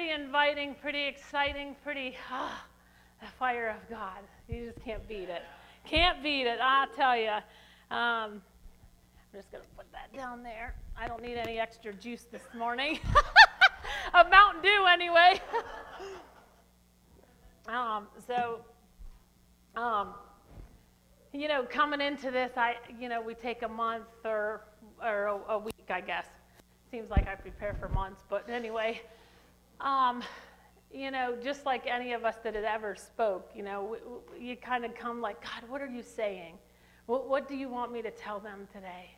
pretty inviting, pretty exciting, pretty, ah, the fire of God. You just can't beat it. Can't beat it, I'll tell you. Um, I'm just going to put that down there. I don't need any extra juice this morning. a Mountain Dew, anyway. um, so, um, you know, coming into this, I, you know, we take a month or, or a, a week, I guess. Seems like I prepare for months, but anyway, um, you know, just like any of us that had ever spoke, you know, you kind of come like, God, what are you saying? What, what do you want me to tell them today?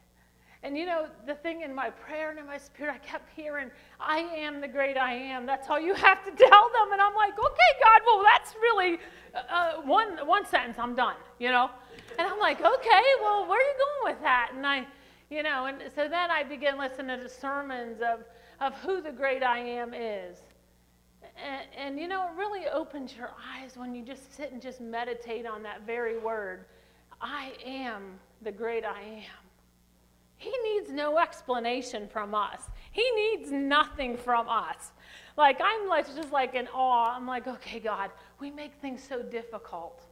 And you know, the thing in my prayer and in my spirit, I kept hearing, I am the great I am. That's all you have to tell them. And I'm like, okay, God, well, that's really uh, one, one sentence, I'm done, you know? And I'm like, okay, well, where are you going with that? And I, you know, and so then I begin listening to sermons of, of who the great I am is. And, and, you know, it really opens your eyes when you just sit and just meditate on that very word. I am the great I am. He needs no explanation from us. He needs nothing from us. Like, I'm like, just like in awe. I'm like, okay, God, we make things so difficult.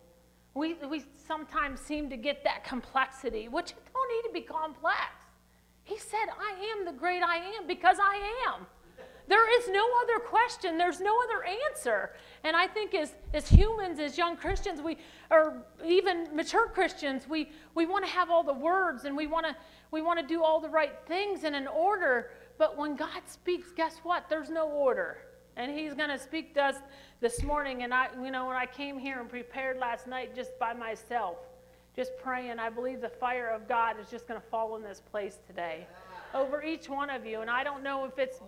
We, we sometimes seem to get that complexity, which don't need to be complex. He said, I am the great I am because I am. There is no other question, there's no other answer. And I think as, as humans, as young Christians, we or even mature Christians, we, we want to have all the words and we want to we want to do all the right things in an order. But when God speaks, guess what? There's no order. And He's going to speak to us this morning. And I, you know, when I came here and prepared last night just by myself, just praying, I believe the fire of God is just going to fall in this place today over each one of you. And I don't know if it's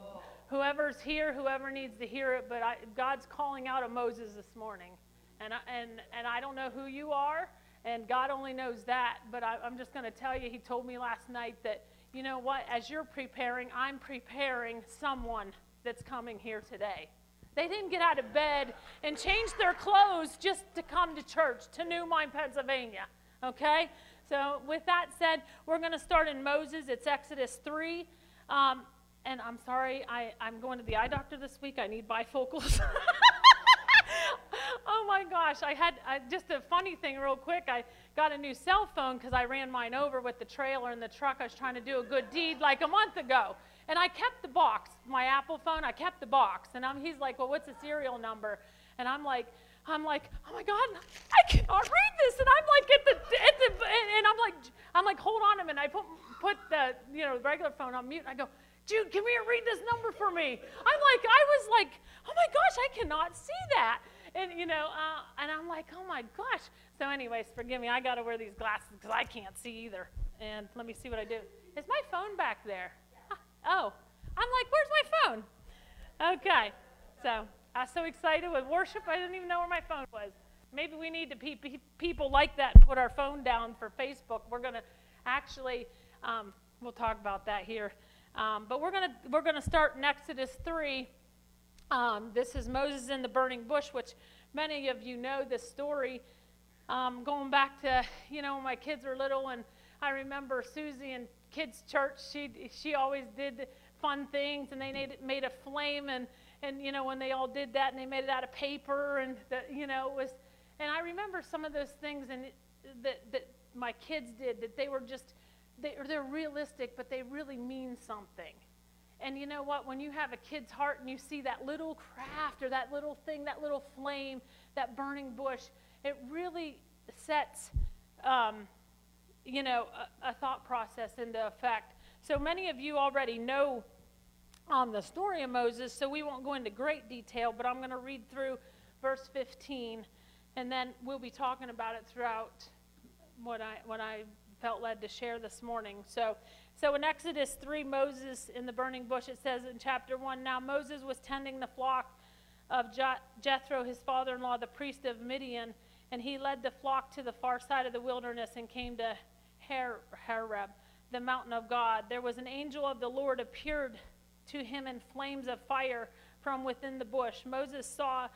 whoever's here, whoever needs to hear it, but I, God's calling out of Moses this morning. And I, and, and I don't know who you are, and God only knows that, but I, I'm just going to tell you, He told me last night that, you know what, as you're preparing, I'm preparing someone that's coming here today. They didn't get out of bed and change their clothes just to come to church to New Mine, Pennsylvania. Okay? So, with that said, we're going to start in Moses. It's Exodus 3. Um, and I'm sorry, I, I'm going to the eye doctor this week. I need bifocals. oh my gosh, I had uh, just a funny thing, real quick. I got a new cell phone because I ran mine over with the trailer in the truck. I was trying to do a good deed like a month ago. And I kept the box, my Apple phone, I kept the box. And I'm, he's like, Well, what's the serial number? And I'm like, I'm like, oh my God, I cannot read this. And I'm like at the, at the and I'm like, I'm like, hold on a minute. I put, put the, you know, regular phone on mute. And I go, Jude, can we read this number for me? I'm like, I was like, oh my gosh, I cannot see that. And, you know, uh, and I'm like, oh my gosh. So, anyways, forgive me. I got to wear these glasses because I can't see either. And let me see what I do. Is my phone back there? Oh, I'm like, where's my phone? Okay. So, I was so excited with worship, I didn't even know where my phone was. Maybe we need to pe- pe- people like that put our phone down for Facebook. We're going to actually, um, we'll talk about that here. Um, but we're going to we're going to start in Exodus 3. Um, this is Moses in the burning bush, which many of you know this story. Um, going back to you know when my kids were little, and I remember Susie in kids' church. She she always did fun things, and they made, made a flame, and and you know when they all did that, and they made it out of paper, and the, you know it was. And I remember some of those things, and that that my kids did that they were just they, they're realistic, but they really mean something. And you know what? When you have a kid's heart and you see that little craft or that little thing, that little flame, that burning bush, it really sets, um, you know, a, a, thought process into effect. So many of you already know um, the story of Moses, so we won't go into great detail, but I'm going to read through verse 15, and then we'll be talking about it throughout what I what I felt led to share this morning. So, so in Exodus 3, Moses in the burning bush, it says in chapter 1 Now Moses was tending the flock of Jethro, his father in law, the priest of Midian, and he led the flock to the far side of the wilderness and came to Horeb, the mountain of God. There was an angel of the Lord appeared to him in flames of fire from within the bush. Moses saw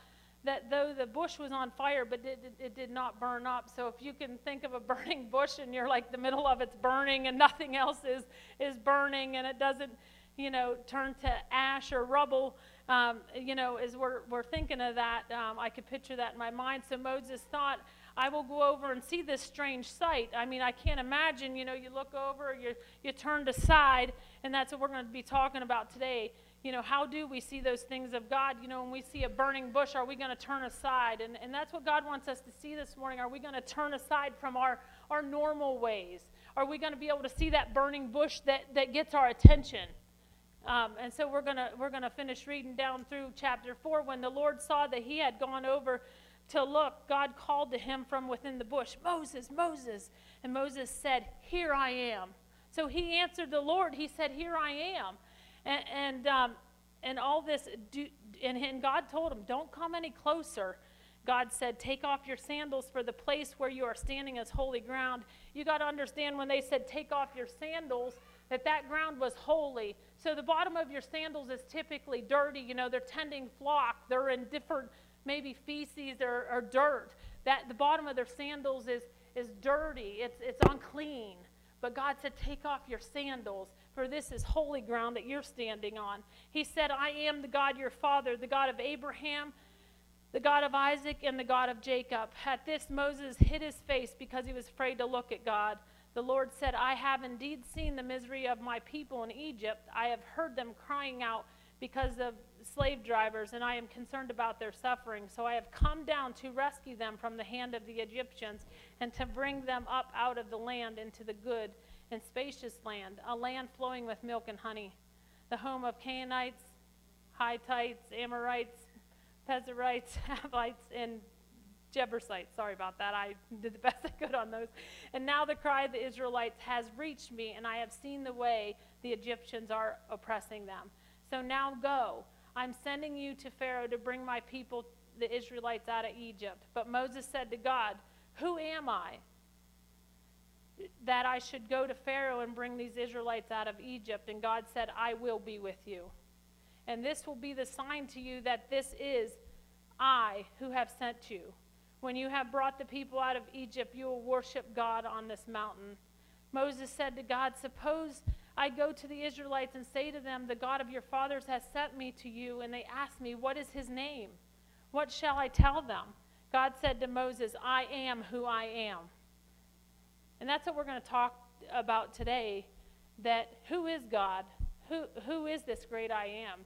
that though the bush was on fire, but it, it, it, did not burn up. So if you can think of a burning bush and you're like the middle of it's burning and nothing else is, is burning and it doesn't, you know, turn to ash or rubble, um, you know, as we're, we're thinking of that, um, I could picture that in my mind. So Moses thought, I will go over and see this strange sight. I mean, I can't imagine, you know, you look over, you, you turned aside, and that's what we're going to be talking about today. You know, how do we see those things of God? You know, when we see a burning bush, are we going to turn aside? And, and that's what God wants us to see this morning. Are we going to turn aside from our, our normal ways? Are we going to be able to see that burning bush that, that gets our attention? Um, and so we're going we're gonna finish reading down through chapter 4. When the Lord saw that he had gone over to look, God called to him from within the bush, Moses, Moses. And Moses said, Here I am. So he answered the Lord. He said, Here I am. And, and, um, and all this, do, and, and God told him, Don't come any closer. God said, Take off your sandals, for the place where you are standing is holy ground. You got to understand when they said, Take off your sandals, that that ground was holy. So the bottom of your sandals is typically dirty. You know, they're tending flock, they're in different maybe feces or, or dirt. That the bottom of their sandals is, is dirty, it's, it's unclean. But God said, Take off your sandals, for this is holy ground that you're standing on. He said, I am the God your father, the God of Abraham, the God of Isaac, and the God of Jacob. At this, Moses hid his face because he was afraid to look at God. The Lord said, I have indeed seen the misery of my people in Egypt. I have heard them crying out because of slave drivers, and I am concerned about their suffering. So I have come down to rescue them from the hand of the Egyptians and to bring them up out of the land into the good and spacious land, a land flowing with milk and honey, the home of Canaanites, Hittites, Amorites, Perizzites, Hivites, and Jebusites. Sorry about that. I did the best I could on those. And now the cry of the Israelites has reached me, and I have seen the way the Egyptians are oppressing them. So now go. I'm sending you to Pharaoh to bring my people, the Israelites, out of Egypt. But Moses said to God, Who am I? That I should go to Pharaoh and bring these Israelites out of Egypt. And God said, I will be with you. And this will be the sign to you that this is I who have sent you. When you have brought the people out of Egypt, you will worship God on this mountain. Moses said to God, Suppose I go to the Israelites and say to them, The God of your fathers has sent me to you. And they ask me, What is his name? What shall I tell them? God said to Moses, I am who I am. And that's what we're going to talk about today that who is God? Who, who is this great I am?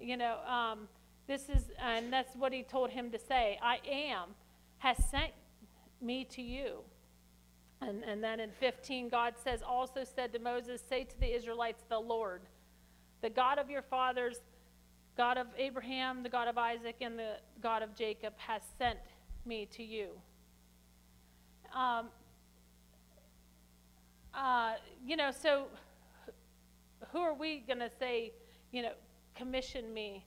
You know, um, this is, and that's what he told him to say I am, has sent me to you. And, and then in 15, God says, also said to Moses, Say to the Israelites, the Lord, the God of your fathers, God of Abraham, the God of Isaac, and the God of Jacob, has sent me to you. Um, uh, you know, so who are we going to say, you know, commission me?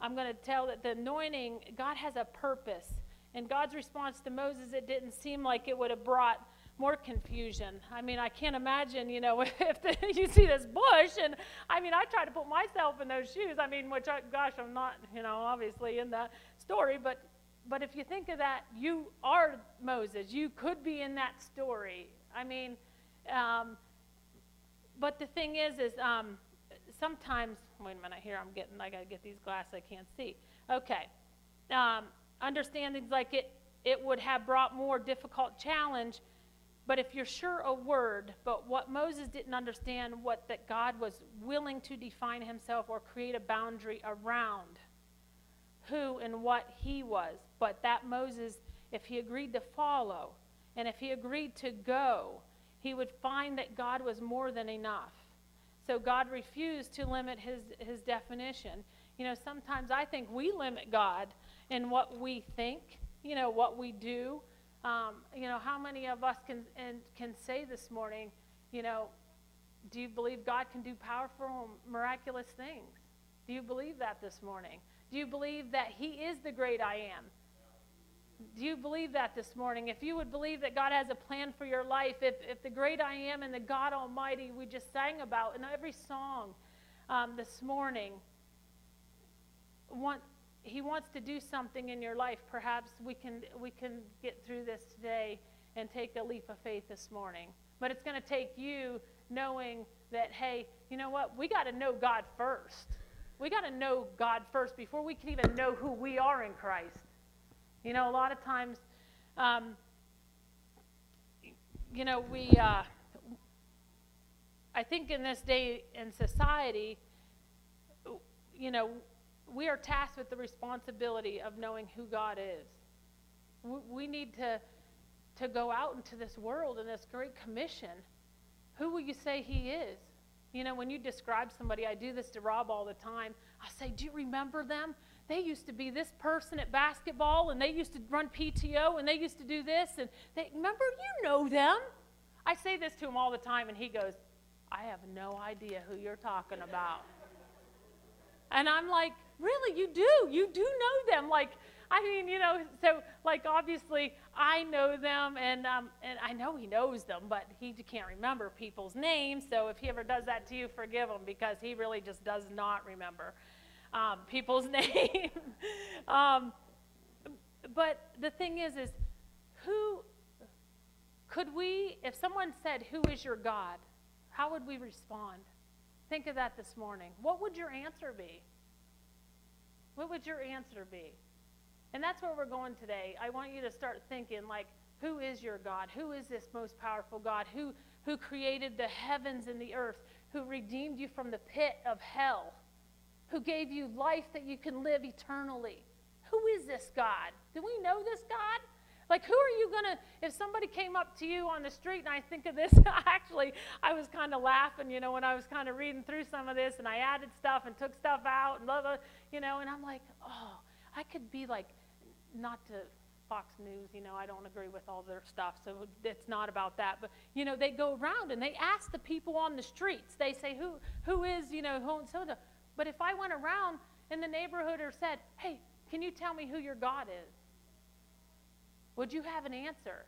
I'm going to tell that the anointing, God has a purpose. And God's response to Moses, it didn't seem like it would have brought more confusion. I mean, I can't imagine, you know, if the, you see this bush, and I mean, I try to put myself in those shoes. I mean, which, I, gosh, I'm not, you know, obviously in that story, but but if you think of that, you are Moses. You could be in that story. I mean, um, but the thing is, is um, sometimes. Wait a minute. Here, I'm getting. I got to get these glasses. I can't see. Okay. Um, understandings like it, it would have brought more difficult challenge but if you're sure a word, but what Moses didn't understand, what that God was willing to define himself or create a boundary around who and what he was. But that Moses, if he agreed to follow and if he agreed to go, he would find that God was more than enough. So God refused to limit his, his definition. You know, sometimes I think we limit God in what we think, you know, what we do um, you know, how many of us can, and can say this morning, you know, do you believe God can do powerful, miraculous things? Do you believe that this morning? Do you believe that He is the great I am? Do you believe that this morning? If you would believe that God has a plan for your life, if, if the great I am and the God Almighty we just sang about in every song um, this morning, want, he wants to do something in your life. Perhaps we can, we can get through this today and take a leap of faith this morning. But it's going to take you knowing that, hey, you know what? We got to know God first. we got to know God first before we can even know who we are in Christ. You know, a lot of times, um, you know, we, uh, I think in this day in society, you know, we are tasked with the responsibility of knowing who God is. We need to, to go out into this world in this great commission. Who will you say He is? You know, when you describe somebody, I do this to Rob all the time. I say, Do you remember them? They used to be this person at basketball, and they used to run PTO, and they used to do this. And they, remember, you know them. I say this to him all the time, and he goes, I have no idea who you're talking about. And I'm like, Really, you do. You do know them. Like, I mean, you know, so like obviously I know them, and um, and I know he knows them, but he can't remember people's names. So if he ever does that to you, forgive him because he really just does not remember um, people's name. um, but the thing is, is who could we, if someone said, "Who is your God?" How would we respond? Think of that this morning. What would your answer be? What would your answer be? And that's where we're going today. I want you to start thinking like, who is your God? Who is this most powerful God? Who, who created the heavens and the earth? Who redeemed you from the pit of hell? Who gave you life that you can live eternally? Who is this God? Do we know this God? Like, who are you going to, if somebody came up to you on the street, and I think of this, actually, I was kind of laughing, you know, when I was kind of reading through some of this, and I added stuff and took stuff out, and blah, blah, you know, and I'm like, oh, I could be like not to Fox News, you know, I don't agree with all their stuff, so it's not about that. But you know, they go around and they ask the people on the streets. They say, "Who, who is, you know, who and so?" But if I went around in the neighborhood or said, "Hey, can you tell me who your God is?" Would you have an answer?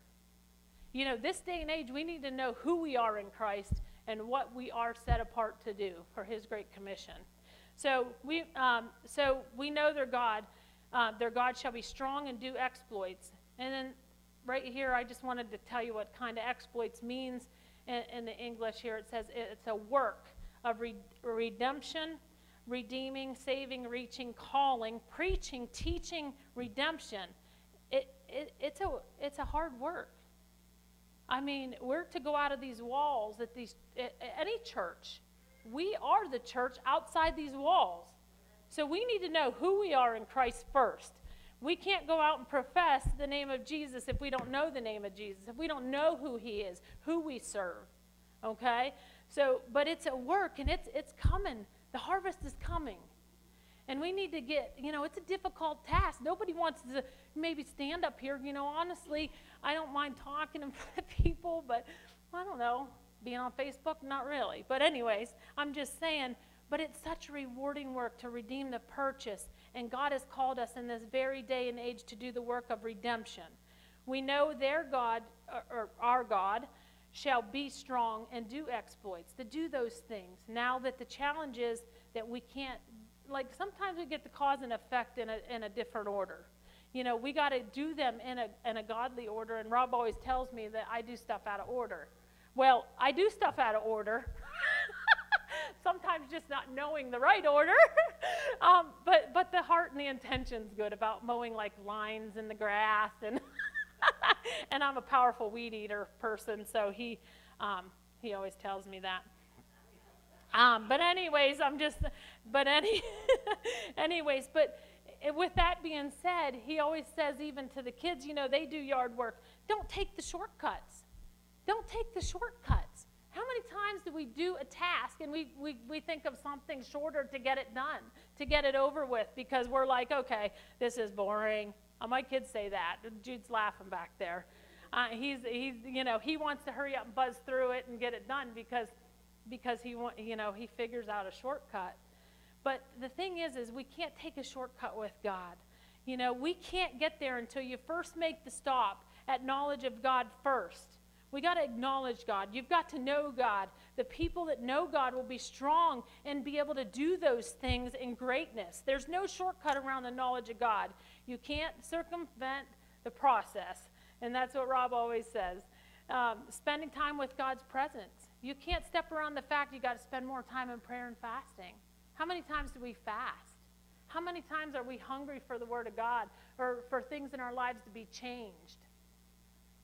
You know, this day and age, we need to know who we are in Christ and what we are set apart to do for His great commission. So we, um, so we know their God. Uh, their God shall be strong and do exploits. And then right here, I just wanted to tell you what kind of exploits means in, in the English here. It says it's a work of re- redemption, redeeming, saving, reaching, calling, preaching, teaching, redemption. It, it, it's, a, it's a hard work. I mean, we're to go out of these walls at these at any church. We are the church outside these walls. So we need to know who we are in Christ first. We can't go out and profess the name of Jesus if we don't know the name of Jesus, if we don't know who he is, who we serve. Okay? So, but it's a work and it's it's coming. The harvest is coming. And we need to get, you know, it's a difficult task. Nobody wants to maybe stand up here. You know, honestly, I don't mind talking of people, but I don't know, being on Facebook, not really. But, anyways, I'm just saying but it's such rewarding work to redeem the purchase. And God has called us in this very day and age to do the work of redemption. We know their God, or our God, shall be strong and do exploits, to do those things. Now that the challenge is that we can't, like sometimes we get the cause and effect in a, in a different order. You know, we got to do them in a, in a godly order. And Rob always tells me that I do stuff out of order. Well, I do stuff out of order. sometimes just not knowing the right order. um, but, but the heart and the intention's good about mowing like lines in the grass. And, and I'm a powerful weed eater person, so he, um, he always tells me that. Um, but anyways, I'm just, but any, anyways, but with that being said, he always says, even to the kids, you know, they do yard work. Don't take the shortcuts. Don't take the shortcuts. How many times do we do a task and we, we, we think of something shorter to get it done, to get it over with, because we're like, okay, this is boring. Oh, my kids say that. Jude's laughing back there. Uh, he's, he's, you know, he wants to hurry up and buzz through it and get it done because, because he, want, you know, he figures out a shortcut. But the thing is, is we can't take a shortcut with God. You know, we can't get there until you first make the stop at knowledge of God first. We got to acknowledge God. You've got to know God. The people that know God will be strong and be able to do those things in greatness. There's no shortcut around the knowledge of God. You can't circumvent the process. And that's what Rob always says. Um, spending time with God's presence. You can't step around the fact you got to spend more time in prayer and fasting. How many times do we fast? How many times are we hungry for the Word of God or for things in our lives to be changed?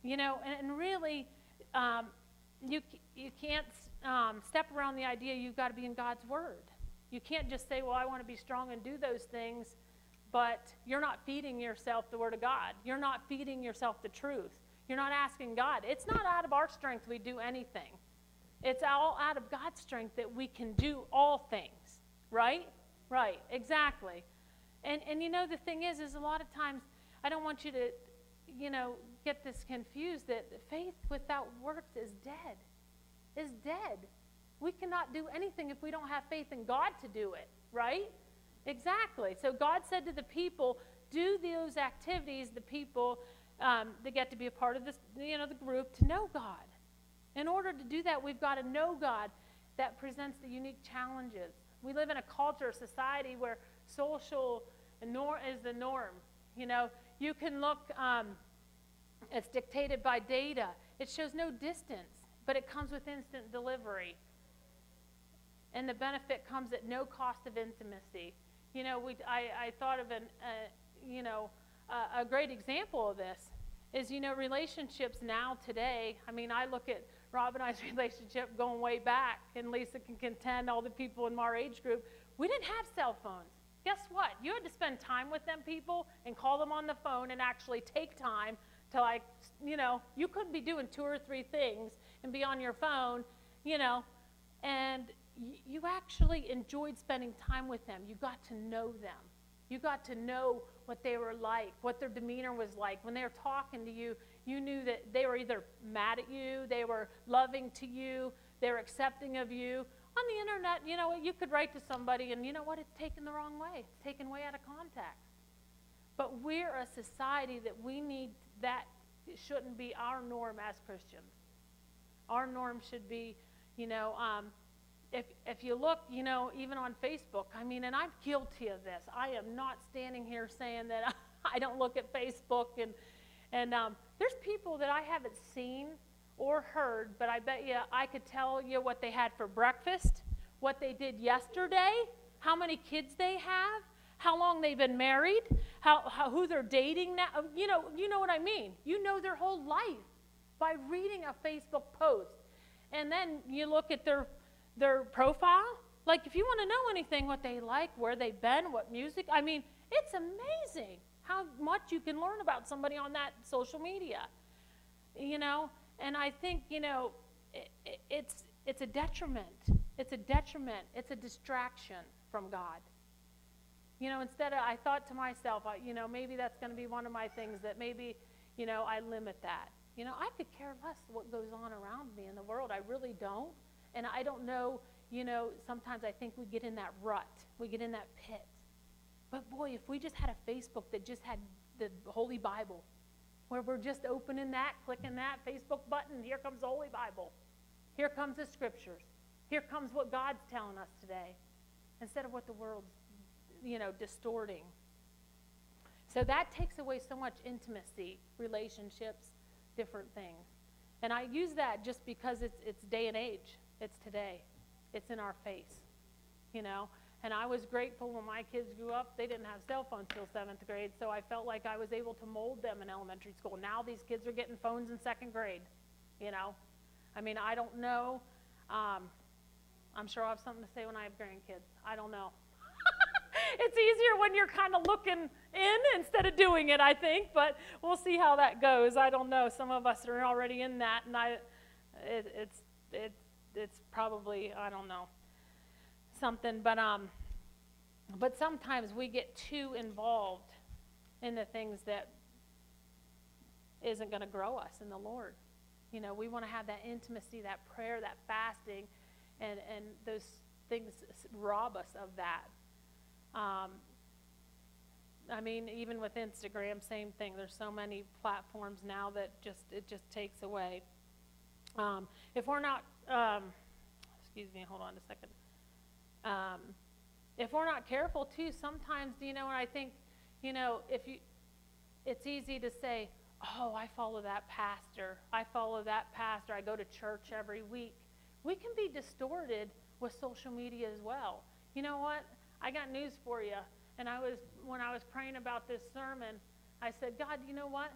You know, and, and really, um, you, you can't um, step around the idea you've got to be in God's Word. You can't just say, well, I want to be strong and do those things, but you're not feeding yourself the Word of God. You're not feeding yourself the truth. You're not asking God. It's not out of our strength we do anything. It's all out of God's strength that we can do all things, right? Right, exactly. And and you know the thing is is a lot of times I don't want you to you know get this confused that faith without works is dead. Is dead. We cannot do anything if we don't have faith in God to do it, right? Exactly. So God said to the people, do those activities, the people um, that get to be a part of this, you know, the group, to know God. In order to do that, we've got to know God that presents the unique challenges. We live in a culture, society where social is the norm. You know, you can look, um, it's dictated by data. It shows no distance, but it comes with instant delivery. And the benefit comes at no cost of intimacy. You know, we, I, I thought of an, uh, you know, uh, a great example of this is, you know, relationships now today. I mean, I look at Rob and I's relationship going way back, and Lisa can contend all the people in our age group. We didn't have cell phones. Guess what? You had to spend time with them people and call them on the phone and actually take time to, like, you know, you couldn't be doing two or three things and be on your phone, you know, and you actually enjoyed spending time with them. You got to know them. You got to know what they were like, what their demeanor was like. When they were talking to you, you knew that they were either mad at you, they were loving to you, they were accepting of you. On the internet, you know, you could write to somebody and you know what? It's taken the wrong way. It's taken way out of context. But we're a society that we need that shouldn't be our norm as Christians. Our norm should be, you know, um, if, if you look, you know, even on Facebook, I mean, and I'm guilty of this. I am not standing here saying that I don't look at Facebook and, and um, there's people that I haven't seen or heard, but I bet you I could tell you what they had for breakfast, what they did yesterday, how many kids they have, how long they've been married, how, how who they're dating now. You know, you know what I mean. You know their whole life by reading a Facebook post. And then you look at their their profile. Like, if you want to know anything, what they like, where they've been, what music, I mean, it's amazing how much you can learn about somebody on that social media. You know, and I think, you know, it, it, it's, it's a detriment. It's a detriment. It's a distraction from God. You know, instead of, I thought to myself, you know, maybe that's going to be one of my things that maybe, you know, I limit that. You know, I could care less what goes on around me in the world. I really don't. And I don't know, you know, sometimes I think we get in that rut, we get in that pit. But boy, if we just had a Facebook that just had the Holy Bible, where we're just opening that, clicking that Facebook button, here comes the Holy Bible. Here comes the scriptures. Here comes what God's telling us today, instead of what the world's, you know, distorting. So that takes away so much intimacy, relationships, different things. And I use that just because it's, it's day and age. It's today. It's in our face, you know. And I was grateful when my kids grew up. They didn't have cell phones till seventh grade, so I felt like I was able to mold them in elementary school. Now these kids are getting phones in second grade, you know. I mean, I don't know. Um, I'm sure I'll have something to say when I have grandkids. I don't know. it's easier when you're kind of looking in instead of doing it, I think. But we'll see how that goes. I don't know. Some of us are already in that, and I, it, it's it's it's probably I don't know something, but um, but sometimes we get too involved in the things that isn't going to grow us in the Lord. You know, we want to have that intimacy, that prayer, that fasting, and and those things rob us of that. Um, I mean, even with Instagram, same thing. There's so many platforms now that just it just takes away. Um, if we're not um, excuse me, hold on a second. Um, if we're not careful too, sometimes, do you know, and I think, you know, if you, it's easy to say, oh, I follow that pastor. I follow that pastor. I go to church every week. We can be distorted with social media as well. You know what? I got news for you. And I was, when I was praying about this sermon, I said, God, you know what?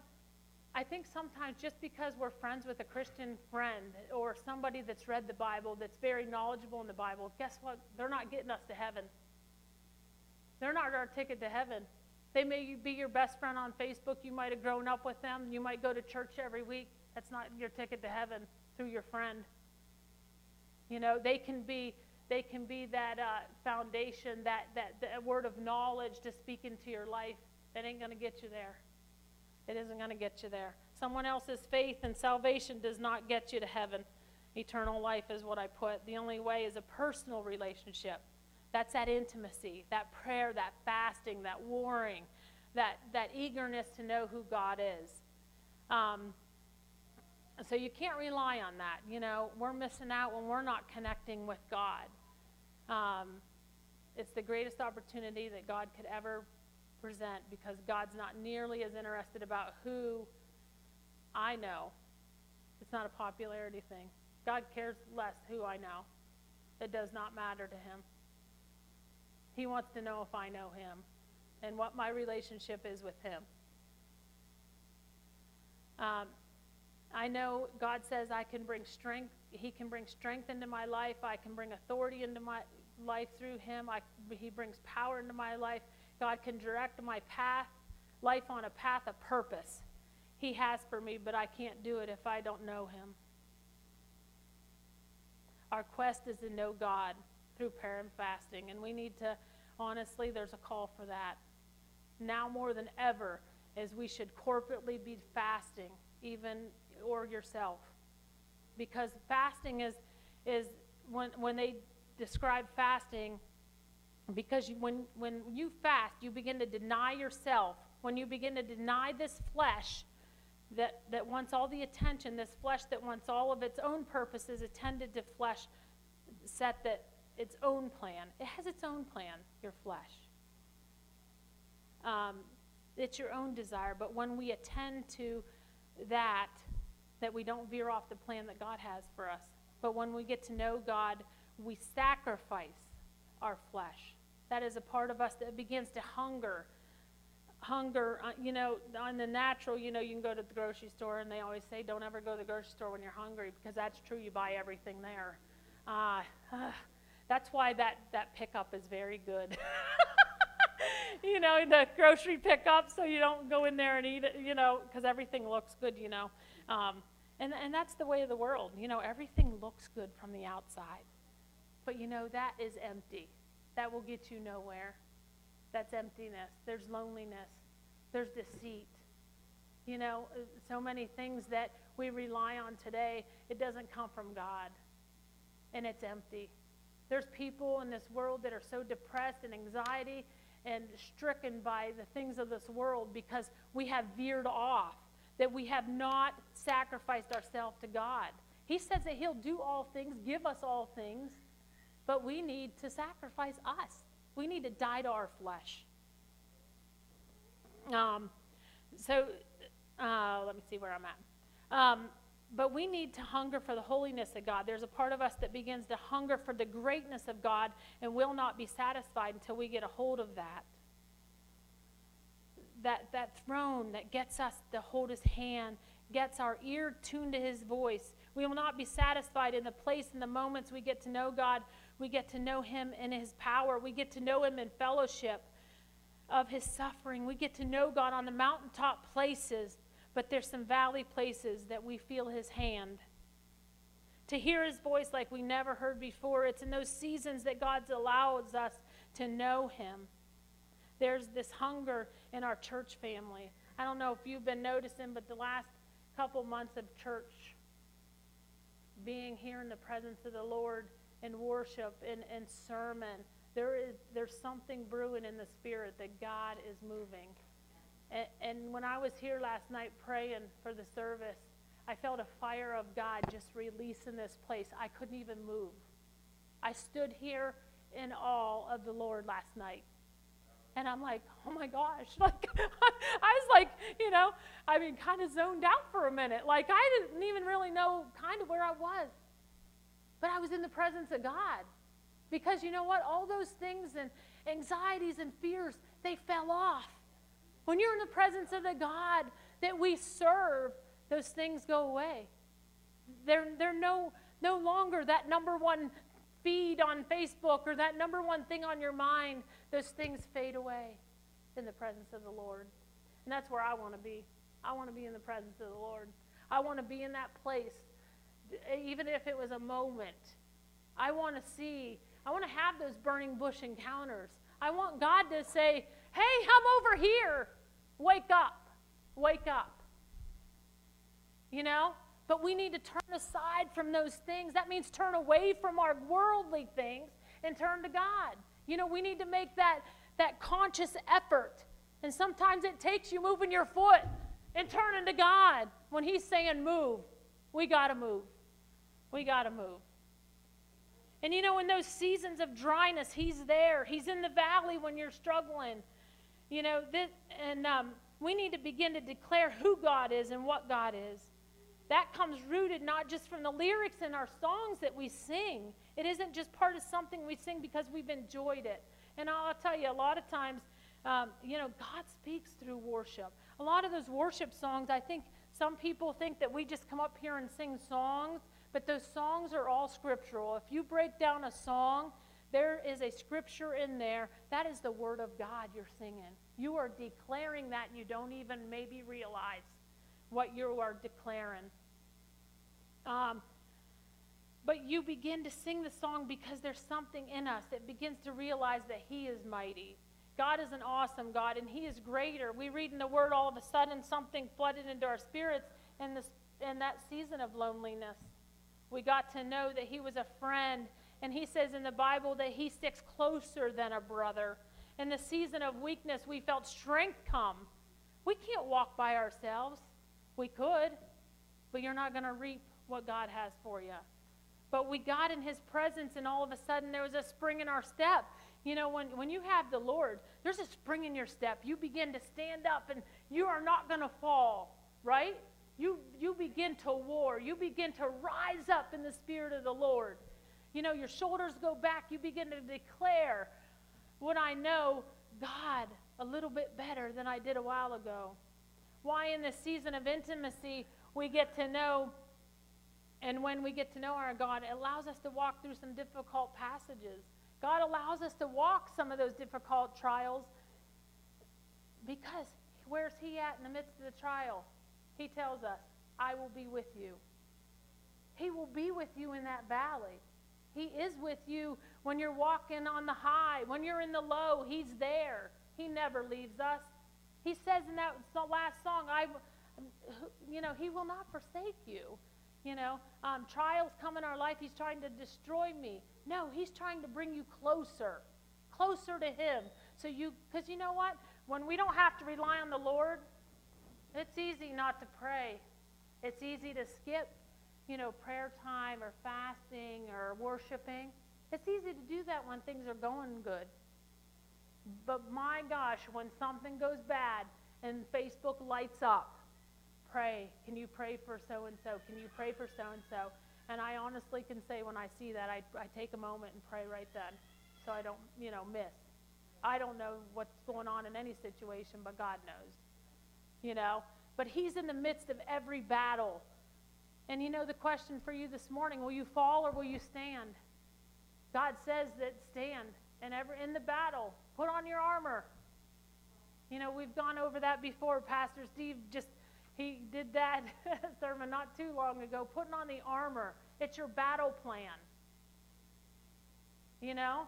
I think sometimes just because we're friends with a Christian friend or somebody that's read the Bible, that's very knowledgeable in the Bible, guess what? They're not getting us to heaven. They're not our ticket to heaven. They may be your best friend on Facebook. You might have grown up with them. You might go to church every week. That's not your ticket to heaven through your friend. You know, they can be they can be that uh, foundation, that, that, that word of knowledge to speak into your life. That ain't going to get you there. It isn't going to get you there. Someone else's faith and salvation does not get you to heaven. Eternal life is what I put. The only way is a personal relationship. That's that intimacy, that prayer, that fasting, that warring, that, that eagerness to know who God is. Um, so you can't rely on that. You know, we're missing out when we're not connecting with God. Um, it's the greatest opportunity that God could ever present because God's not nearly as interested about who I know. It's not a popularity thing. God cares less who I know. It does not matter to him. He wants to know if I know him and what my relationship is with him. Um, I know God says I can bring strength. He can bring strength into my life. I can bring authority into my life through Him. I, he brings power into my life. God can direct my path, life on a path of purpose. He has for me, but I can't do it if I don't know Him. Our quest is to know God through prayer and fasting, and we need to, honestly, there's a call for that. Now more than ever, as we should corporately be fasting, even or yourself. Because fasting is, is when, when they describe fasting, because you, when, when you fast, you begin to deny yourself. When you begin to deny this flesh that, that wants all the attention, this flesh that wants all of its own purposes attended to flesh, set that its own plan. It has its own plan, your flesh. Um, it's your own desire. But when we attend to that, that we don't veer off the plan that God has for us. But when we get to know God, we sacrifice our flesh. That is a part of us that begins to hunger. Hunger, uh, you know, on the natural, you know, you can go to the grocery store and they always say, don't ever go to the grocery store when you're hungry because that's true. You buy everything there. Uh, uh, that's why that, that pickup is very good. you know, the grocery pickup, so you don't go in there and eat it, you know, because everything looks good, you know. Um, and, and that's the way of the world. You know, everything looks good from the outside. But you know, that is empty. That will get you nowhere. That's emptiness. There's loneliness. There's deceit. You know, so many things that we rely on today, it doesn't come from God. And it's empty. There's people in this world that are so depressed and anxiety and stricken by the things of this world because we have veered off that we have not sacrificed ourselves to God. He says that He'll do all things, give us all things, but we need to sacrifice us. We need to die to our flesh. Um, so, uh, let me see where I'm at. Um, but we need to hunger for the holiness of God. There's a part of us that begins to hunger for the greatness of God and will not be satisfied until we get a hold of that that, that throne that gets us to hold his hand, gets our ear tuned to his voice. We will not be satisfied in the place and the moments we get to know God. We get to know him in his power. We get to know him in fellowship of his suffering. We get to know God on the mountaintop places, but there's some valley places that we feel his hand. To hear his voice like we never heard before, it's in those seasons that God allows us to know him. There's this hunger in our church family. I don't know if you've been noticing, but the last couple months of church, being here in the presence of the Lord in worship and, and sermon, there is there's something brewing in the spirit that God is moving. And, and when I was here last night praying for the service, I felt a fire of God just release in this place. I couldn't even move. I stood here in awe of the Lord last night. And I'm like, oh my gosh. Like, I was like, you know, I mean, kind of zoned out for a minute. Like, I didn't even really know kind of where I was. But I was in the presence of God. Because you know what? All those things and anxieties and fears, they fell off. When you're in the presence of the God that we serve, those things go away. They're, they're no, no longer that number one feed on Facebook or that number one thing on your mind. Those things fade away in the presence of the Lord. And that's where I want to be. I want to be in the presence of the Lord. I want to be in that place, even if it was a moment. I want to see, I want to have those burning bush encounters. I want God to say, hey, I'm over here. Wake up. Wake up. You know? But we need to turn aside from those things. That means turn away from our worldly things and turn to God. You know, we need to make that, that conscious effort. And sometimes it takes you moving your foot and turning to God. When He's saying move, we got to move. We got to move. And you know, in those seasons of dryness, He's there. He's in the valley when you're struggling. You know, this, and um, we need to begin to declare who God is and what God is. That comes rooted not just from the lyrics in our songs that we sing. It isn't just part of something we sing because we've enjoyed it. And I'll tell you, a lot of times, um, you know, God speaks through worship. A lot of those worship songs, I think some people think that we just come up here and sing songs, but those songs are all scriptural. If you break down a song, there is a scripture in there. That is the word of God you're singing. You are declaring that you don't even maybe realize what you are declaring. Um, but you begin to sing the song because there's something in us that begins to realize that He is mighty. God is an awesome God, and He is greater. We read in the Word all of a sudden something flooded into our spirits in, this, in that season of loneliness. We got to know that He was a friend, and He says in the Bible that He sticks closer than a brother. In the season of weakness, we felt strength come. We can't walk by ourselves. We could, but you're not going to reap what God has for you. But we got in his presence, and all of a sudden there was a spring in our step. You know, when, when you have the Lord, there's a spring in your step. You begin to stand up, and you are not going to fall, right? You, you begin to war. You begin to rise up in the Spirit of the Lord. You know, your shoulders go back. You begin to declare what I know God a little bit better than I did a while ago. Why, in this season of intimacy, we get to know and when we get to know our God, it allows us to walk through some difficult passages. God allows us to walk some of those difficult trials because where's He at in the midst of the trial? He tells us, I will be with you. He will be with you in that valley. He is with you when you're walking on the high. When you're in the low, He's there. He never leaves us. He says in that last song, I, you know, He will not forsake you. You know, um, trials come in our life. He's trying to destroy me. No, he's trying to bring you closer, closer to him. So you, because you know what? When we don't have to rely on the Lord, it's easy not to pray. It's easy to skip, you know, prayer time or fasting or worshiping. It's easy to do that when things are going good. But my gosh, when something goes bad and Facebook lights up, pray. Can you pray for so and so? Can you pray for so and so? And I honestly can say when I see that, I, I take a moment and pray right then so I don't, you know, miss. I don't know what's going on in any situation, but God knows. You know? But He's in the midst of every battle. And you know the question for you this morning will you fall or will you stand? God says that stand and ever in the battle. Put on your armor. You know, we've gone over that before. Pastor Steve just he did that sermon not too long ago, putting on the armor. It's your battle plan. You know?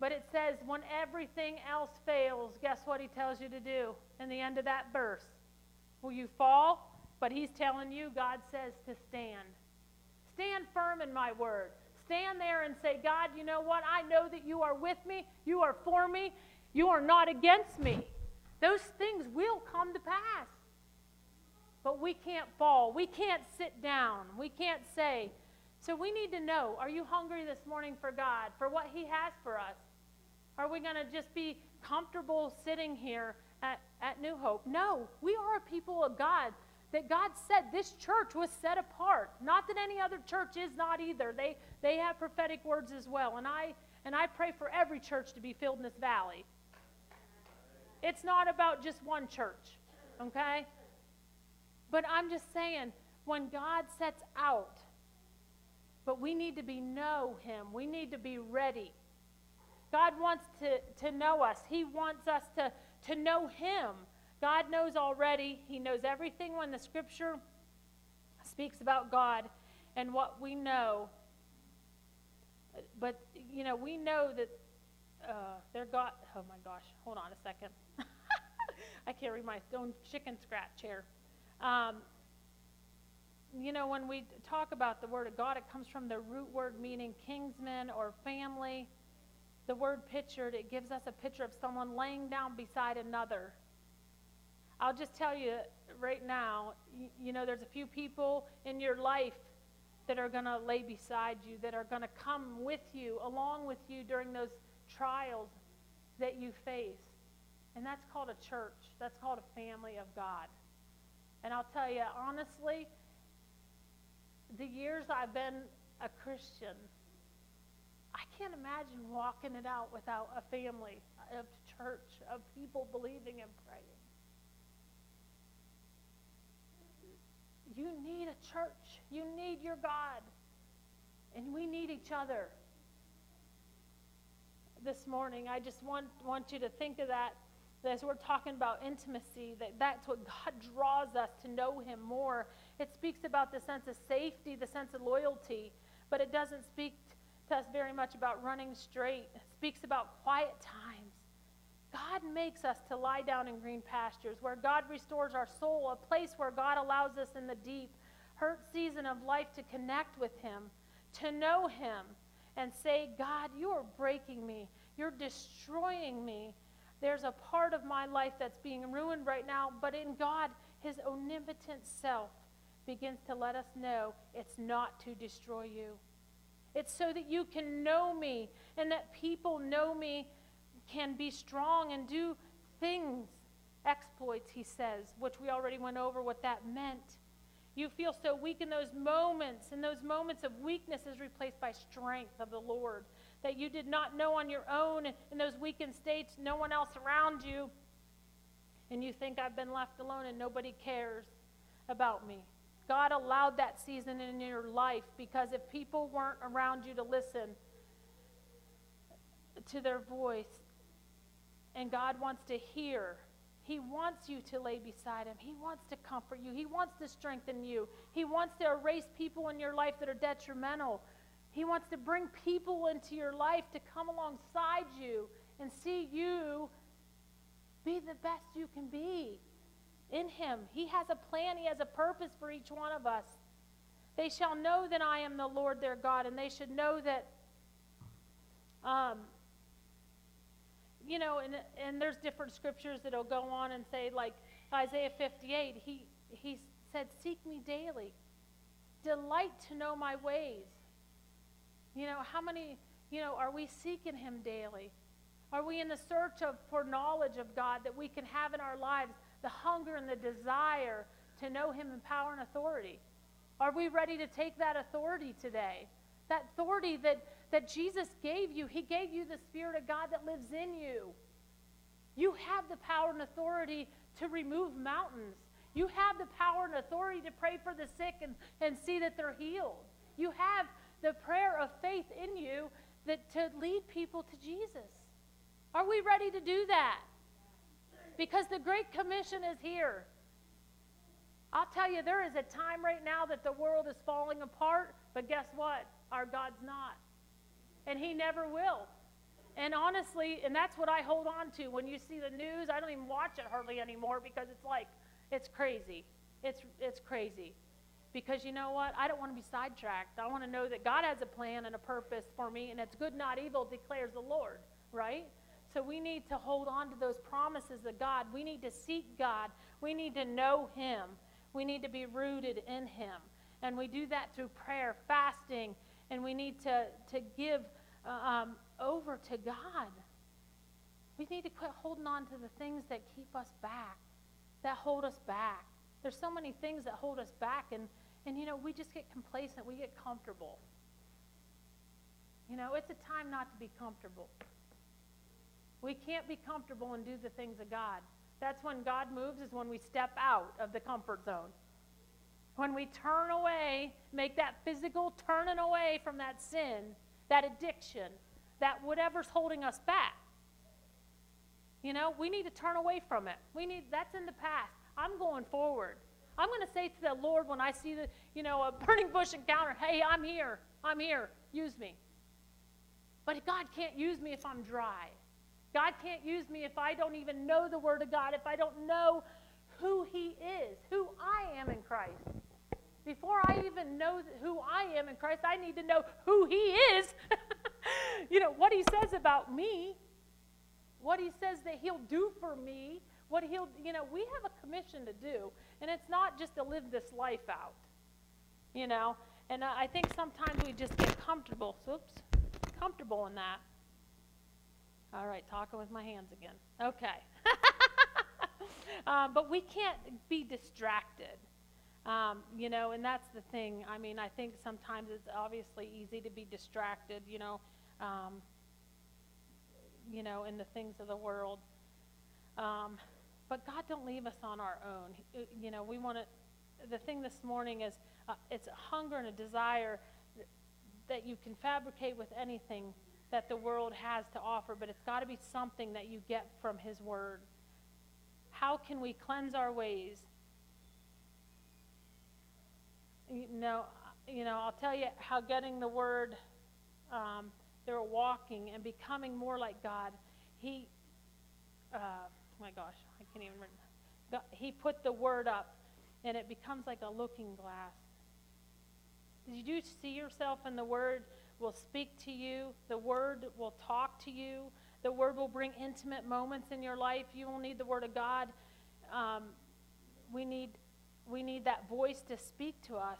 But it says, when everything else fails, guess what he tells you to do in the end of that verse? Will you fall? But he's telling you, God says to stand. Stand firm in my word. Stand there and say, God, you know what? I know that you are with me. You are for me. You are not against me. Those things will come to pass. But we can't fall. We can't sit down. We can't say. So we need to know are you hungry this morning for God, for what He has for us? Are we going to just be comfortable sitting here at, at New Hope? No, we are a people of God that God said this church was set apart. Not that any other church is not either. They, they have prophetic words as well. And I And I pray for every church to be filled in this valley. It's not about just one church, okay? But I'm just saying, when God sets out, but we need to be know him. We need to be ready. God wants to, to know us. He wants us to, to know him. God knows already. He knows everything when the scripture speaks about God and what we know. But, you know, we know that uh, they're God. Oh my gosh, hold on a second. I can't read my own chicken scratch here. Um, you know, when we talk about the Word of God, it comes from the root word meaning kinsman or family. The word pictured, it gives us a picture of someone laying down beside another. I'll just tell you right now, you, know, there's a few people in your life that are going to lay beside you, that are going to come with you, along with you during those trials that you face. And that's called a church. That's called a family of God. And I'll tell you, honestly, the years I've been a Christian, I can't imagine walking it out without a family of church, of people believing and praying. You need a church. You need your God. And we need each other. This morning, I just want, want you to think of that as we're talking about intimacy, that that's what God draws us to know Him more. It speaks about the sense of safety, the sense of loyalty, but it doesn't speak us very much about running straight. Speaks about quiet times. God makes us to lie down in green pastures, where God restores our soul, a place where God allows us in the deep, hurt season of life to connect with Him, to know Him, and say, God, you are breaking me. You're destroying me. There's a part of my life that's being ruined right now, but in God, His omnipotent self begins to let us know it's not to destroy you. It's so that you can know me and that people know me can be strong and do things, exploits, he says, which we already went over what that meant. You feel so weak in those moments, and those moments of weakness is replaced by strength of the Lord that you did not know on your own in those weakened states, no one else around you, and you think I've been left alone and nobody cares about me. God allowed that season in your life because if people weren't around you to listen to their voice, and God wants to hear. He wants you to lay beside Him. He wants to comfort you. He wants to strengthen you. He wants to erase people in your life that are detrimental. He wants to bring people into your life to come alongside you and see you be the best you can be in Him. He has a plan, He has a purpose for each one of us. They shall know that I am the Lord their God, and they should know that. Um, you know, and, and there's different scriptures that'll go on and say, like Isaiah 58, he, he said, Seek me daily, delight to know my ways. You know, how many, you know, are we seeking him daily? Are we in the search of for knowledge of God that we can have in our lives, the hunger and the desire to know him in power and authority? Are we ready to take that authority today? That authority that that Jesus gave you. He gave you the Spirit of God that lives in you. You have the power and authority to remove mountains. You have the power and authority to pray for the sick and, and see that they're healed. You have the prayer of faith in you that to lead people to Jesus. Are we ready to do that? Because the Great Commission is here. I'll tell you, there is a time right now that the world is falling apart, but guess what? Our God's not and He never will. And honestly, and that's what I hold on to when you see the news. I don't even watch it hardly anymore because it's like, it's crazy. It's, it's crazy. Because you know what? I don't want to be sidetracked. I want to know that God has a plan and a purpose for me, and it's good, not evil, declares the Lord, right? So we need to hold on to those promises of God. We need to seek God. We need to know Him. We need to be rooted in Him. And we do that through prayer, fasting, and we need to, to give uh, um, over to God. We need to quit holding on to the things that keep us back, that hold us back. There's so many things that hold us back, and, and you know, we just get complacent, we get comfortable. You know, it's a time not to be comfortable. We can't be comfortable and do the things of God. That's when God moves, is when we step out of the comfort zone. When we turn away, make that physical turning away from that sin, that addiction, that whatever's holding us back. You know, we need to turn away from it. We need that's in the past. I'm going forward. I'm going to say to the Lord when I see the, you know, a burning bush encounter, hey, I'm here. I'm here. Use me. But God can't use me if I'm dry. God can't use me if I don't even know the Word of God, if I don't know who He is, who I am in Christ. Before I even know who I am in Christ, I need to know who He is. you know, what He says about me, what He says that He'll do for me, what He'll, you know, we have a commission to do, and it's not just to live this life out, you know. And I think sometimes we just get comfortable. Oops, comfortable in that. All right, talking with my hands again. Okay. um, but we can't be distracted. Um, you know, and that's the thing. I mean, I think sometimes it's obviously easy to be distracted, you know, um, you know, in the things of the world. Um, but God don't leave us on our own. Uh, you know, we want to. The thing this morning is uh, it's a hunger and a desire that you can fabricate with anything that the world has to offer, but it's got to be something that you get from His Word. How can we cleanse our ways? You know, you know I'll tell you how getting the Word, um, they're walking and becoming more like God. He, uh, my gosh, I can't even remember. He put the Word up, and it becomes like a looking glass. Did you do see yourself in the Word? Will speak to you, the Word will talk to you, the Word will bring intimate moments in your life. You will need the Word of God. Um, we, need, we need that voice to speak to us.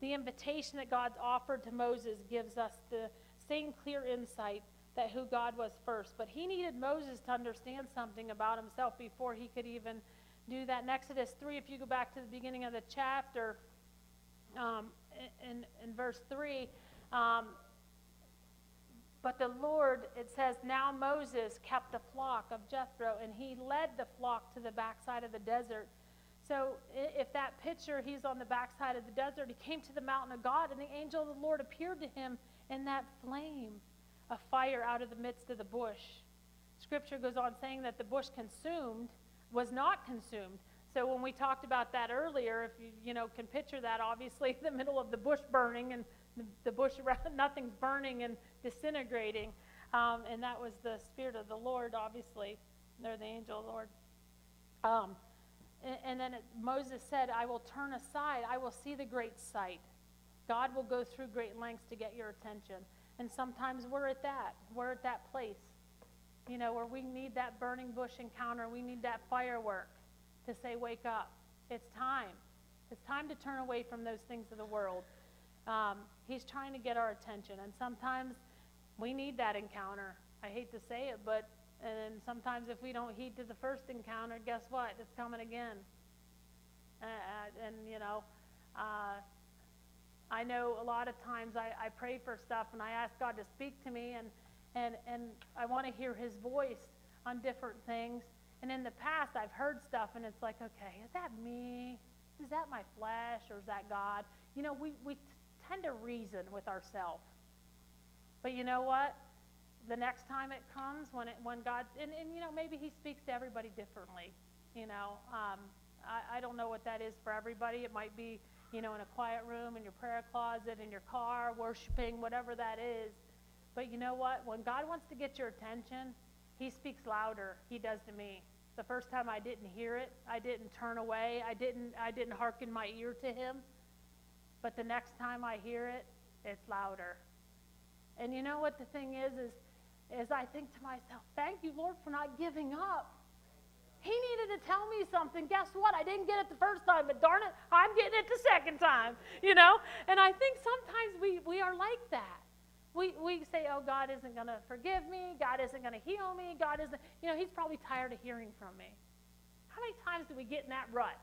The invitation that God's offered to Moses gives us the same clear insight that who God was first. But he needed Moses to understand something about himself before he could even do that. In Exodus 3, if you go back to the beginning of the chapter, um, in, in verse 3. Um, but the Lord, it says, now Moses kept the flock of Jethro, and he led the flock to the backside of the desert. So if that picture, he's on the backside of the desert, he came to the mountain of God, and the angel of the Lord appeared to him in that flame of fire out of the midst of the bush. Scripture goes on saying that the bush consumed was not consumed. So when we talked about that earlier, if you you know can picture that, obviously the middle of the bush burning and the, bush around nothing's burning and disintegrating, um, and that was the spirit of the Lord, obviously, they're the angel of the Lord. Um, and, and, then it, Moses said, "I will turn aside. I will see the great sight." God will go through great lengths to get your attention, and sometimes we're at that. We're at that place, you know, where we need that burning bush encounter. We need that firework to say, Wake up. It's time. It's time to turn away from those things of the world. Um, he's trying to get our attention. And sometimes we need that encounter. I hate to say it, but and sometimes if we don't heed to the first encounter, guess what? It's coming again. Uh, and, you know, uh, I know a lot of times I, I pray for stuff and I ask God to speak to me, and, and, and I want to hear his voice on different things. And in the past, I've heard stuff, and it's like, okay, is that me? Is that my flesh, or is that God? You know, we, we tend to reason with ourselves. But you know what? The next time it comes, when, it, when God, and, and, you know, maybe He speaks to everybody differently. You know, um, I, I don't know what that is for everybody. It might be, you know, in a quiet room, in your prayer closet, in your car, worshiping, whatever that is. But you know what? When God wants to get your attention, He speaks louder. He does to me. The first time I didn't hear it, I didn't turn away, I didn't, I didn't hearken my ear to him. But the next time I hear it, it's louder. And you know what the thing is, is, is I think to myself, thank you, Lord, for not giving up. He needed to tell me something. Guess what? I didn't get it the first time, but darn it, I'm getting it the second time, you know? And I think sometimes we, we are like that. We, we say, oh, God isn't going to forgive me. God isn't going to heal me. God isn't, you know, he's probably tired of hearing from me. How many times do we get in that rut?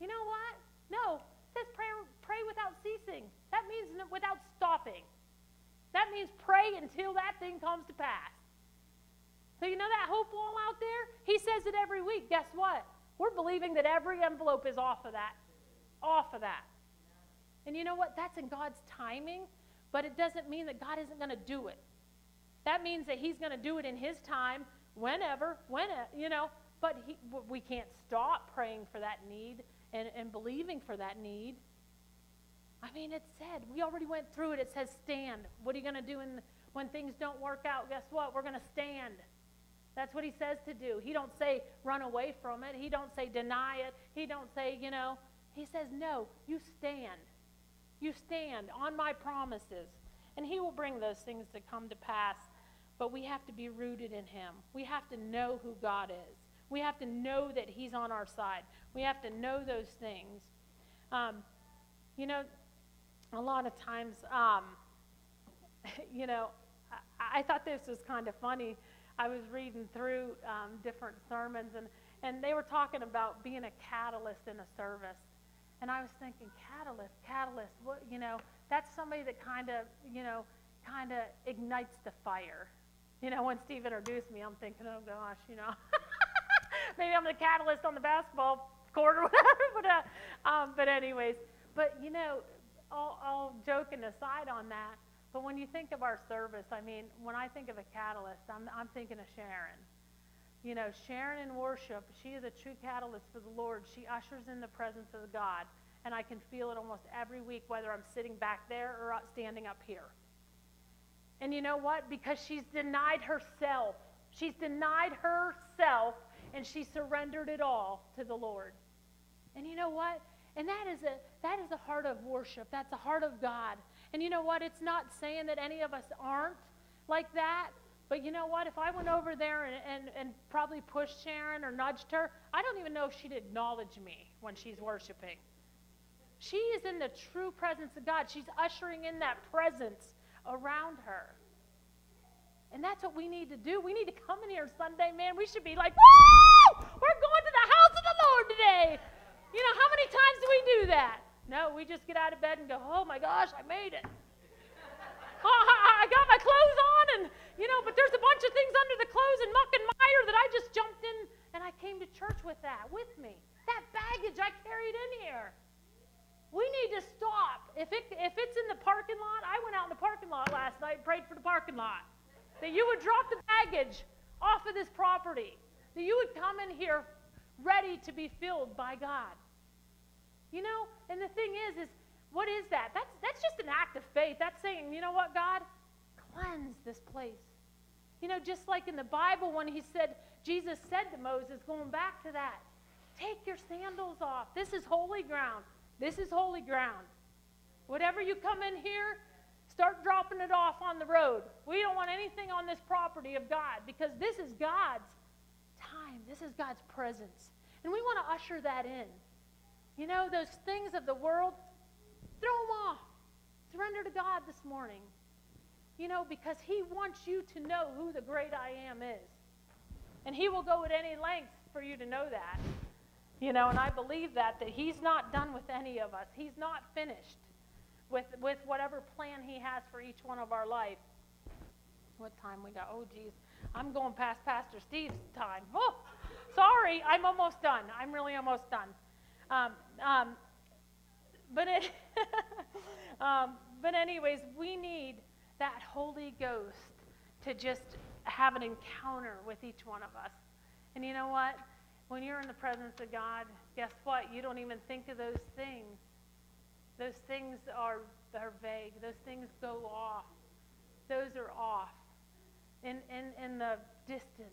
You know what? No, says pray, pray without ceasing. That means without stopping. That means pray until that thing comes to pass. So, you know that hope wall out there? He says it every week. Guess what? We're believing that every envelope is off of that. Off of that. And you know what? That's in God's timing, but it doesn't mean that God isn't going to do it. That means that He's going to do it in His time, whenever, when, you know, but he, we can't stop praying for that need and, and believing for that need. I mean, it said, we already went through it. It says stand. What are you going to do in, when things don't work out? Guess what? We're going to stand. That's what he says to do. He don't say run away from it. He don't say deny it. He don't say, you know, he says no, you stand. You stand on my promises. And he will bring those things to come to pass. But we have to be rooted in him. We have to know who God is. We have to know that he's on our side. We have to know those things. Um, you know, a lot of times, um, you know, I, I, thought this was kind of funny. I was reading through um, different sermons, and, and they were talking about being a catalyst in a service. And I was thinking, catalyst, catalyst, what, you know, that's somebody that kind of, you know, kind of ignites the fire. You know, when Steve introduced me, I'm thinking, oh gosh, you know, maybe I'm the catalyst on the basketball court or whatever. but, uh, um, but anyways, but you know, all, all joking aside on that, but when you think of our service, I mean, when I think of a catalyst, I'm, I'm thinking of Sharon. You know, Sharon in worship, she is a true catalyst for the Lord. She ushers in the presence of God. And I can feel it almost every week, whether I'm sitting back there or standing up here. And you know what? Because she's denied herself. She's denied herself and she surrendered it all to the Lord. And you know what? And that is a that is a heart of worship. That's a heart of God. And you know what? It's not saying that any of us aren't like that. But you know what? If I went over there and, and, and probably pushed Sharon or nudged her, I don't even know if she'd acknowledge me when she's worshiping. She is in the true presence of God. She's ushering in that presence around her. And that's what we need to do. We need to come in here Sunday, man. We should be like, woo! We're going to the house of the Lord today. You know, how many times do we do that? No, we just get out of bed and go, oh my gosh, I made it. I got my clothes on, and, you know, but there's a bunch of things under the clothes and muck and mire that I just jumped in and I came to church with that with me. That baggage I carried in here. We need to stop. If, it, if it's in the parking lot, I went out in the parking lot last night and prayed for the parking lot. That you would drop the baggage off of this property. That you would come in here ready to be filled by God. You know, and the thing is, is what is that? That's, that's just an act of faith. That's saying, you know what, God? This place. You know, just like in the Bible when he said, Jesus said to Moses, going back to that, take your sandals off. This is holy ground. This is holy ground. Whatever you come in here, start dropping it off on the road. We don't want anything on this property of God because this is God's time. This is God's presence. And we want to usher that in. You know, those things of the world, throw them off. Surrender to God this morning. You know, because He wants you to know who the great I am is. And He will go at any length for you to know that. You know, and I believe that, that He's not done with any of us. He's not finished with, with whatever plan He has for each one of our life. What time we got? Oh, geez. I'm going past Pastor Steve's time. Oh, sorry. I'm almost done. I'm really almost done. Um, um, but it, um, but anyways, we need that Holy Ghost to just have an encounter with each one of us. And you know what? When you're in the presence of God, guess what? You don't even think of those things. Those things are, are vague. Those things go off. Those are off in, in, in the distance.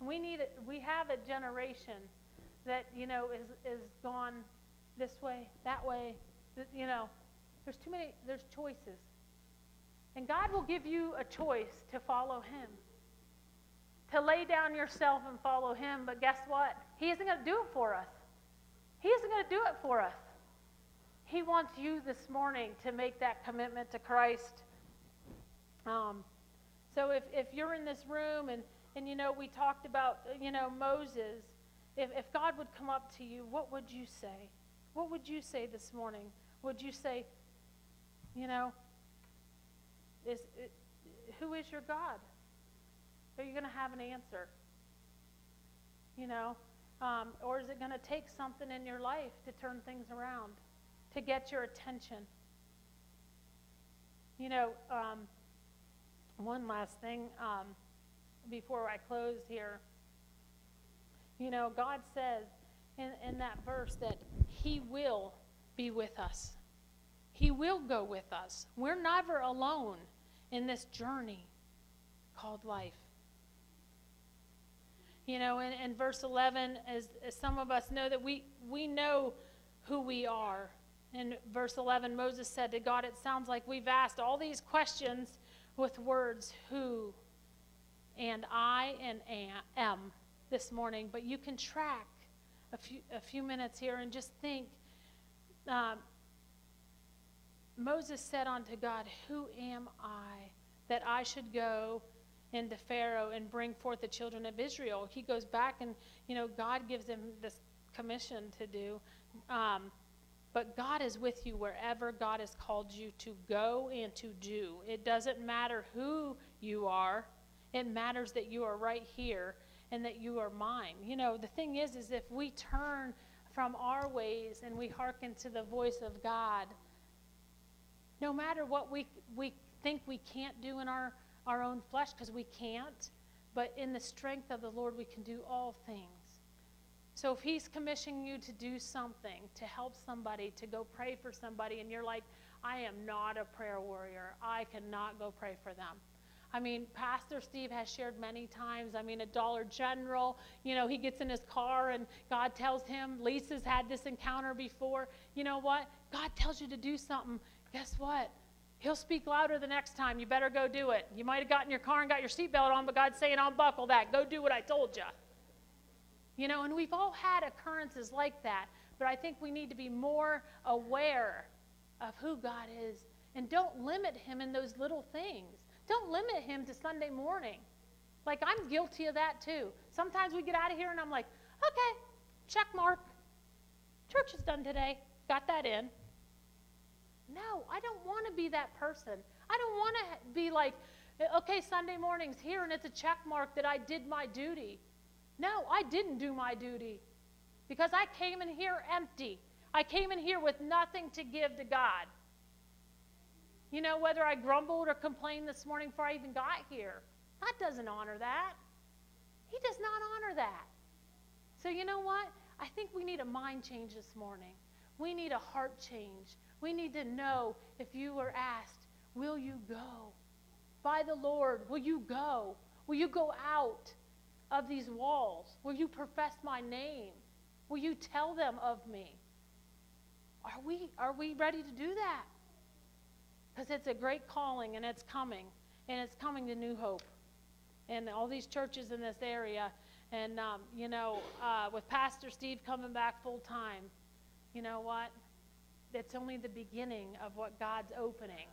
We need it. We have a generation that, you know, is, is gone this way, that way. You know, there's too many, there's choices. And God will give you a choice to follow Him, to lay down yourself and follow Him. But guess what? He isn't going to do it for us. He isn't going to do it for us. He wants you this morning to make that commitment to Christ. Um, so if, if you're in this room and, and, you know, we talked about, you know, Moses, if, if God would come up to you, what would you say? What would you say this morning? Would you say, you know, is, it, who is your God? Are you going to have an answer? You know, um, or is it going to take something in your life to turn things around, to get your attention? You know, um, one last thing um, before I close here. You know, God says in, in that verse that He will be with us. He will go with us. We're never alone in this journey called life. You know, in, in verse 11, as, as some of us know that we, we know who we are. In verse 11, Moses said to God, It sounds like we've asked all these questions with words who and I and am this morning, but you can track a few, a few minutes here and just think. Um, Moses said unto God, Who am I that I should go into Pharaoh and bring forth the children of Israel? He goes back and, you know, God gives him this commission to do. Um, but God is with you wherever God has called you to go and to do. It doesn't matter who you are, it matters that you are right here and that you are mine. You know, the thing is, is if we turn from our ways and we hearken to the voice of God, no matter what we, we think we can't do in our, our own flesh, because we can't, but in the strength of the Lord, we can do all things. So if he's commissioning you to do something, to help somebody, to go pray for somebody, and you're like, I am not a prayer warrior, I cannot go pray for them. I mean, Pastor Steve has shared many times. I mean, a Dollar General, you know, he gets in his car and God tells him, Lisa's had this encounter before. You know what? God tells you to do something. Guess what? He'll speak louder the next time. You better go do it. You might have gotten your car and got your seatbelt on, but God's saying, unbuckle that. Go do what I told you. You know, and we've all had occurrences like that, but I think we need to be more aware of who God is and don't limit Him in those little things. Don't limit Him to Sunday morning. Like, I'm guilty of that too. Sometimes we get out of here and I'm like, okay, check mark. Church is done today. Got that in. No, I don't want to be that person. I don't want to be like, okay, Sunday morning's here and it's a check mark that I did my duty. No, I didn't do my duty because I came in here empty. I came in here with nothing to give to God. You know, whether I grumbled or complained this morning before I even got here, God doesn't honor that. He does not honor that. So, you know what? I think we need a mind change this morning. We need a heart change. We need to know if you were asked, Will you go? By the Lord, will you go? Will you go out? of these walls? Will you profess my name? Will you tell them of me? Are we, are we ready to do that? Because it's a great calling and it's coming. And it's coming to New Hope. And all these churches in this area. And, um, you know, uh, with Pastor Steve coming back full time, you know what? It's only the beginning of what God's opening.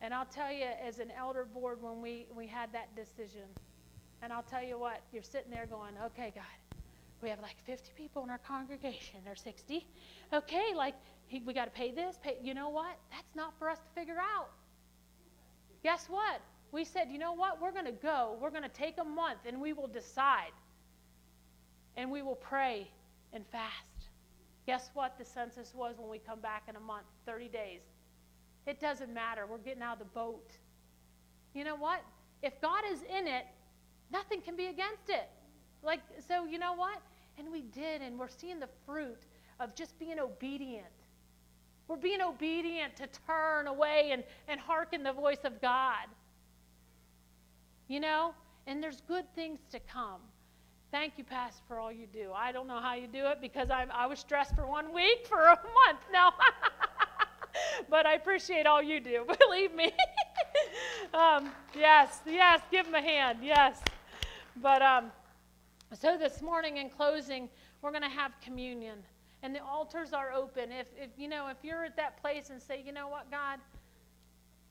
And I'll tell you, as an elder board, when we, we had that decision, and I'll tell you what, you're sitting there going, okay, God, we have like 50 people in our congregation, or 60. Okay, like we got to pay this, pay. You know what? That's not for us to figure out. Guess what? We said, you know what? We're going to go. We're going to take a month and we will decide. And we will pray and fast. Guess what the census was when we come back in a month? 30 days. It doesn't matter. We're getting out of the boat. You know what? If God is in it, Nothing can be against it. Like, so you know what? And we did, and we're seeing the fruit of just being obedient. We're being obedient to turn away and, and hearken the voice of God. You know? And there's good things to come. Thank you, Pastor, for all you do. I don't know how you do it because I, I was stressed for one week, for a month now. but I appreciate all you do. Believe me. um, yes, yes, give him a hand. Yes. But um, so this morning in closing, we're going to have communion. And the altars are open. If, if, you know, if you're at that place and say, you know what, God,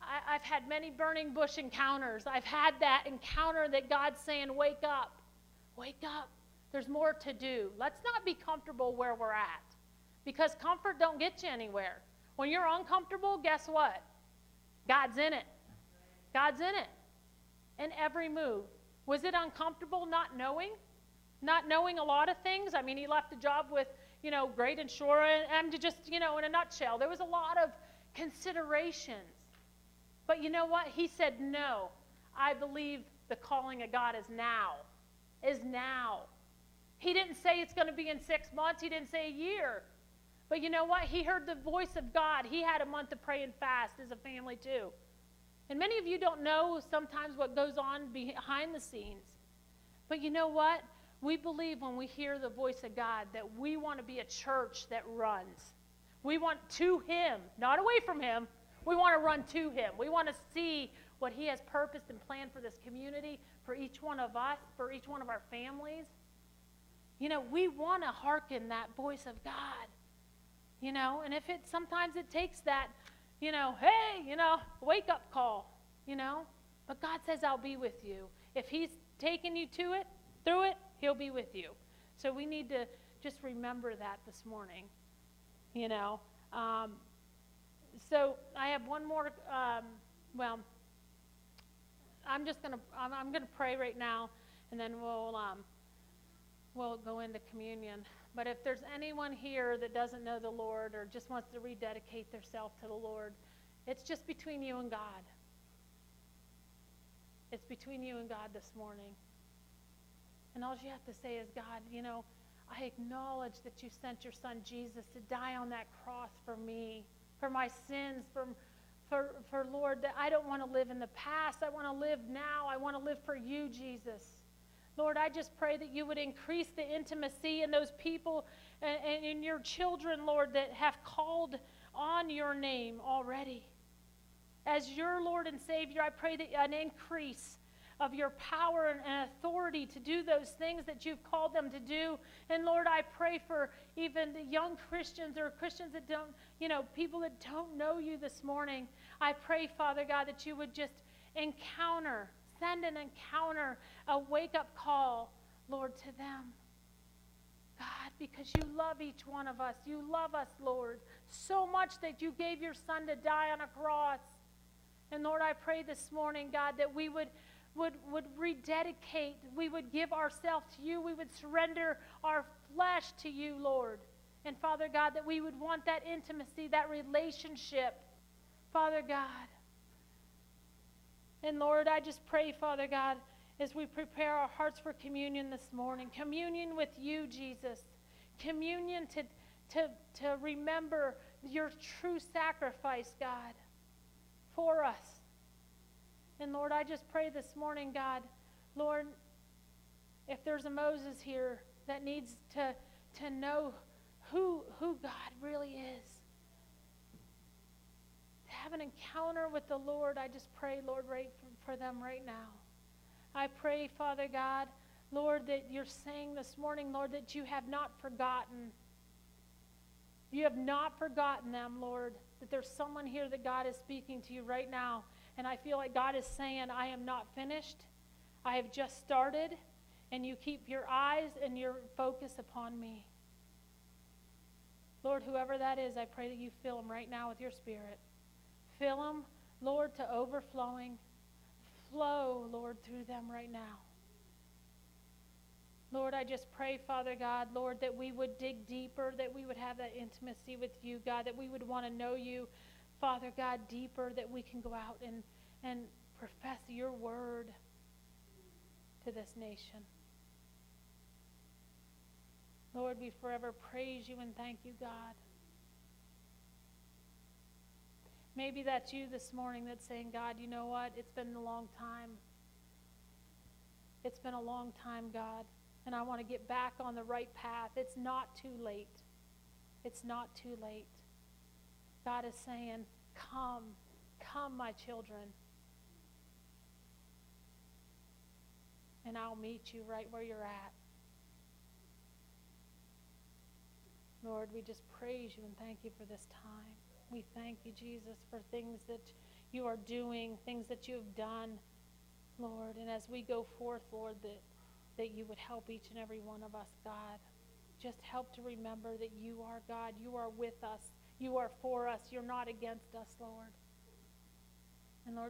I, I've had many burning bush encounters. I've had that encounter that God's saying, wake up, wake up. There's more to do. Let's not be comfortable where we're at because comfort don't get you anywhere. When you're uncomfortable, guess what? God's in it. God's in it. In every move. Was it uncomfortable not knowing? Not knowing a lot of things? I mean, he left a job with, you know, great insurance. I'm just, you know, in a nutshell, there was a lot of considerations. But you know what? He said, no. I believe the calling of God is now. Is now. He didn't say it's going to be in six months. He didn't say a year. But you know what? He heard the voice of God. He had a month to pray and fast as a family, too. And many of you don't know sometimes what goes on behind the scenes. But you know what? We believe when we hear the voice of God that we want to be a church that runs. We want to Him, not away from Him. We want to run to Him. We want to see what He has purposed and planned for this community, for each one of us, for each one of our families. You know, we want to hearken that voice of God. You know, and if it sometimes it takes that, you know, hey, you know, wake up call, you know. But God says, I'll be with you. If He's taking you to it, through it, He'll be with you. So we need to just remember that this morning, you know. Um, so I have one more, um, well, I'm just going to, I'm, I'm going to pray right now, and then we'll, um, we'll go into communion. But if there's anyone here that doesn't know the Lord or just wants to rededicate themselves to the Lord, it's just between you and God. It's between you and God this morning. And all you have to say is, God, you know, I acknowledge that you sent your son Jesus to die on that cross for me, for my sins, for, for, for Lord, that I don't want to live in the past. I want to live now. I want to live for you, Jesus. Lord, I just pray that you would increase the intimacy in those people and in your children, Lord, that have called on your name already. As your Lord and Savior, I pray that an increase of your power and authority to do those things that you've called them to do. And Lord, I pray for even the young Christians or Christians that don't, you know, people that don't know you this morning. I pray, Father God, that you would just encounter send an encounter, a wake up call, Lord, to them. God, because you love each one of us. You love us, Lord, so much that you gave your son to die on a cross. And Lord, I pray this morning, God, that we would, would, would rededicate, we would give ourselves to you, we would surrender our flesh to you, Lord. And Father God, that we would want that intimacy, that relationship. Father God, and Lord, I just pray, Father God, as we prepare our hearts for communion this morning, communion with you, Jesus, communion to, to, to remember your true sacrifice, God, for us. And Lord, I just pray this morning, God, Lord, if there's a Moses here that needs to, to know who, who God really is, to have an encounter with the Lord, I just pray, Lord, right for, for them right now. I pray, Father God, Lord, that you're saying this morning, Lord, that you have not forgotten. You have not forgotten them, Lord, that there's someone here that God is speaking to you right now. And I feel like God is saying, I am not finished. I have just started. And you keep your eyes and your focus upon me. Lord, whoever that is, I pray that you fill them right now with your spirit. Fill them, Lord, to overflowing. Flow, Lord, through them right now. Lord, I just pray, Father God, Lord, that we would dig deeper, that we would have that intimacy with you, God, that we would want to know you, Father God, deeper, that we can go out and, and profess your word to this nation. Lord, we forever praise you and thank you, God. Maybe that's you this morning that's saying, God, you know what? It's been a long time. It's been a long time, God, and I want to get back on the right path. It's not too late. It's not too late. God is saying, Come, come, my children, and I'll meet you right where you're at. Lord, we just praise you and thank you for this time. We thank you, Jesus, for things that you are doing, things that you have done, Lord. And as we go forth, Lord, that that you would help each and every one of us, God. Just help to remember that you are God. You are with us. You are for us. You're not against us, Lord.